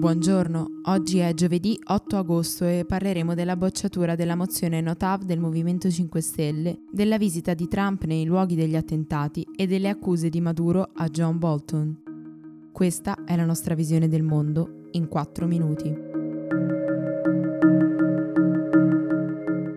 Buongiorno, oggi è giovedì 8 agosto e parleremo della bocciatura della mozione Notav del Movimento 5 Stelle, della visita di Trump nei luoghi degli attentati e delle accuse di Maduro a John Bolton. Questa è la nostra visione del mondo in 4 minuti.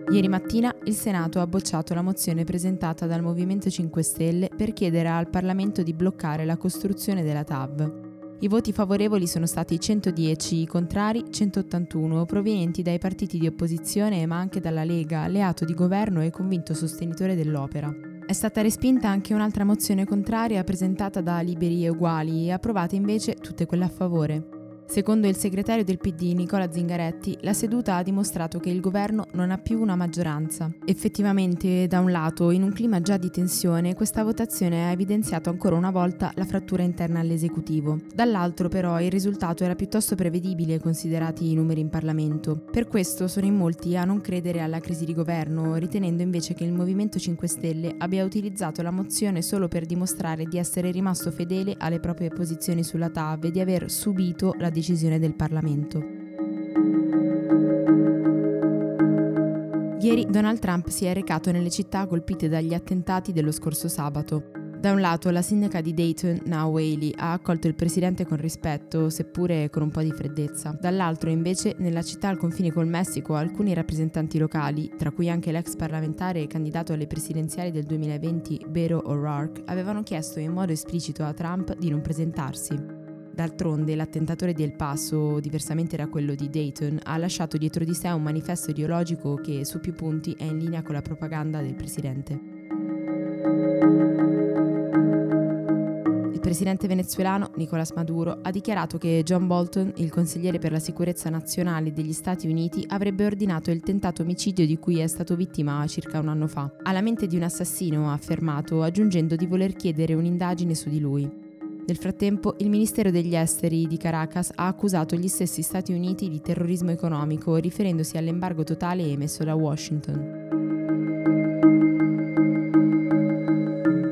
Ieri mattina il Senato ha bocciato la mozione presentata dal Movimento 5 Stelle per chiedere al Parlamento di bloccare la costruzione della TAV. I voti favorevoli sono stati 110, i contrari 181, provenienti dai partiti di opposizione ma anche dalla Lega, alleato di governo e convinto sostenitore dell'opera. È stata respinta anche un'altra mozione contraria presentata da Liberi e Uguali e approvate invece tutte quelle a favore. Secondo il segretario del PD Nicola Zingaretti, la seduta ha dimostrato che il governo non ha più una maggioranza. Effettivamente, da un lato, in un clima già di tensione, questa votazione ha evidenziato ancora una volta la frattura interna all'esecutivo. Dall'altro, però, il risultato era piuttosto prevedibile considerati i numeri in Parlamento. Per questo sono in molti a non credere alla crisi di governo, ritenendo invece che il Movimento 5 Stelle abbia utilizzato la mozione solo per dimostrare di essere rimasto fedele alle proprie posizioni sulla TAV e di aver subito la decisione del Parlamento. Ieri Donald Trump si è recato nelle città colpite dagli attentati dello scorso sabato. Da un lato la sindaca di Dayton, Now Whaley, ha accolto il presidente con rispetto, seppure con un po' di freddezza. Dall'altro, invece, nella città al confine col Messico, alcuni rappresentanti locali, tra cui anche l'ex parlamentare e candidato alle presidenziali del 2020 Beto O'Rourke, avevano chiesto in modo esplicito a Trump di non presentarsi. D'altronde l'attentatore di El Paso, diversamente da quello di Dayton, ha lasciato dietro di sé un manifesto ideologico che su più punti è in linea con la propaganda del presidente. Il presidente venezuelano Nicolás Maduro ha dichiarato che John Bolton, il consigliere per la sicurezza nazionale degli Stati Uniti, avrebbe ordinato il tentato omicidio di cui è stato vittima circa un anno fa. Ha la mente di un assassino, ha affermato, aggiungendo di voler chiedere un'indagine su di lui. Nel frattempo, il Ministero degli Esteri di Caracas ha accusato gli stessi Stati Uniti di terrorismo economico, riferendosi all'embargo totale emesso da Washington.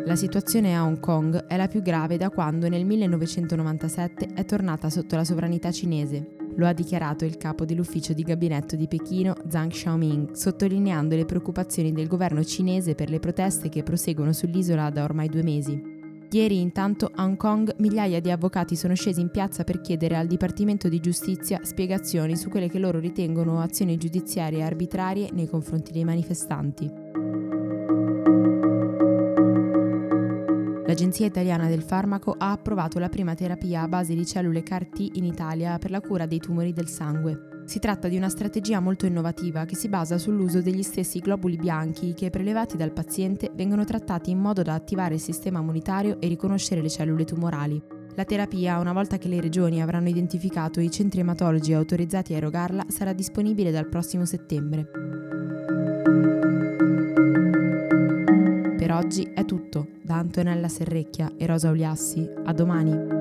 La situazione a Hong Kong è la più grave da quando nel 1997 è tornata sotto la sovranità cinese. Lo ha dichiarato il capo dell'ufficio di gabinetto di Pechino, Zhang Xiaoming, sottolineando le preoccupazioni del governo cinese per le proteste che proseguono sull'isola da ormai due mesi. Ieri intanto a Hong Kong migliaia di avvocati sono scesi in piazza per chiedere al Dipartimento di Giustizia spiegazioni su quelle che loro ritengono azioni giudiziarie arbitrarie nei confronti dei manifestanti. L'Agenzia Italiana del Farmaco ha approvato la prima terapia a base di cellule CAR-T in Italia per la cura dei tumori del sangue. Si tratta di una strategia molto innovativa che si basa sull'uso degli stessi globuli bianchi che, prelevati dal paziente, vengono trattati in modo da attivare il sistema immunitario e riconoscere le cellule tumorali. La terapia, una volta che le regioni avranno identificato i centri ematologi autorizzati a erogarla, sarà disponibile dal prossimo settembre. Per oggi è tutto. Da Antonella Serrecchia e Rosa Uliassi. A domani.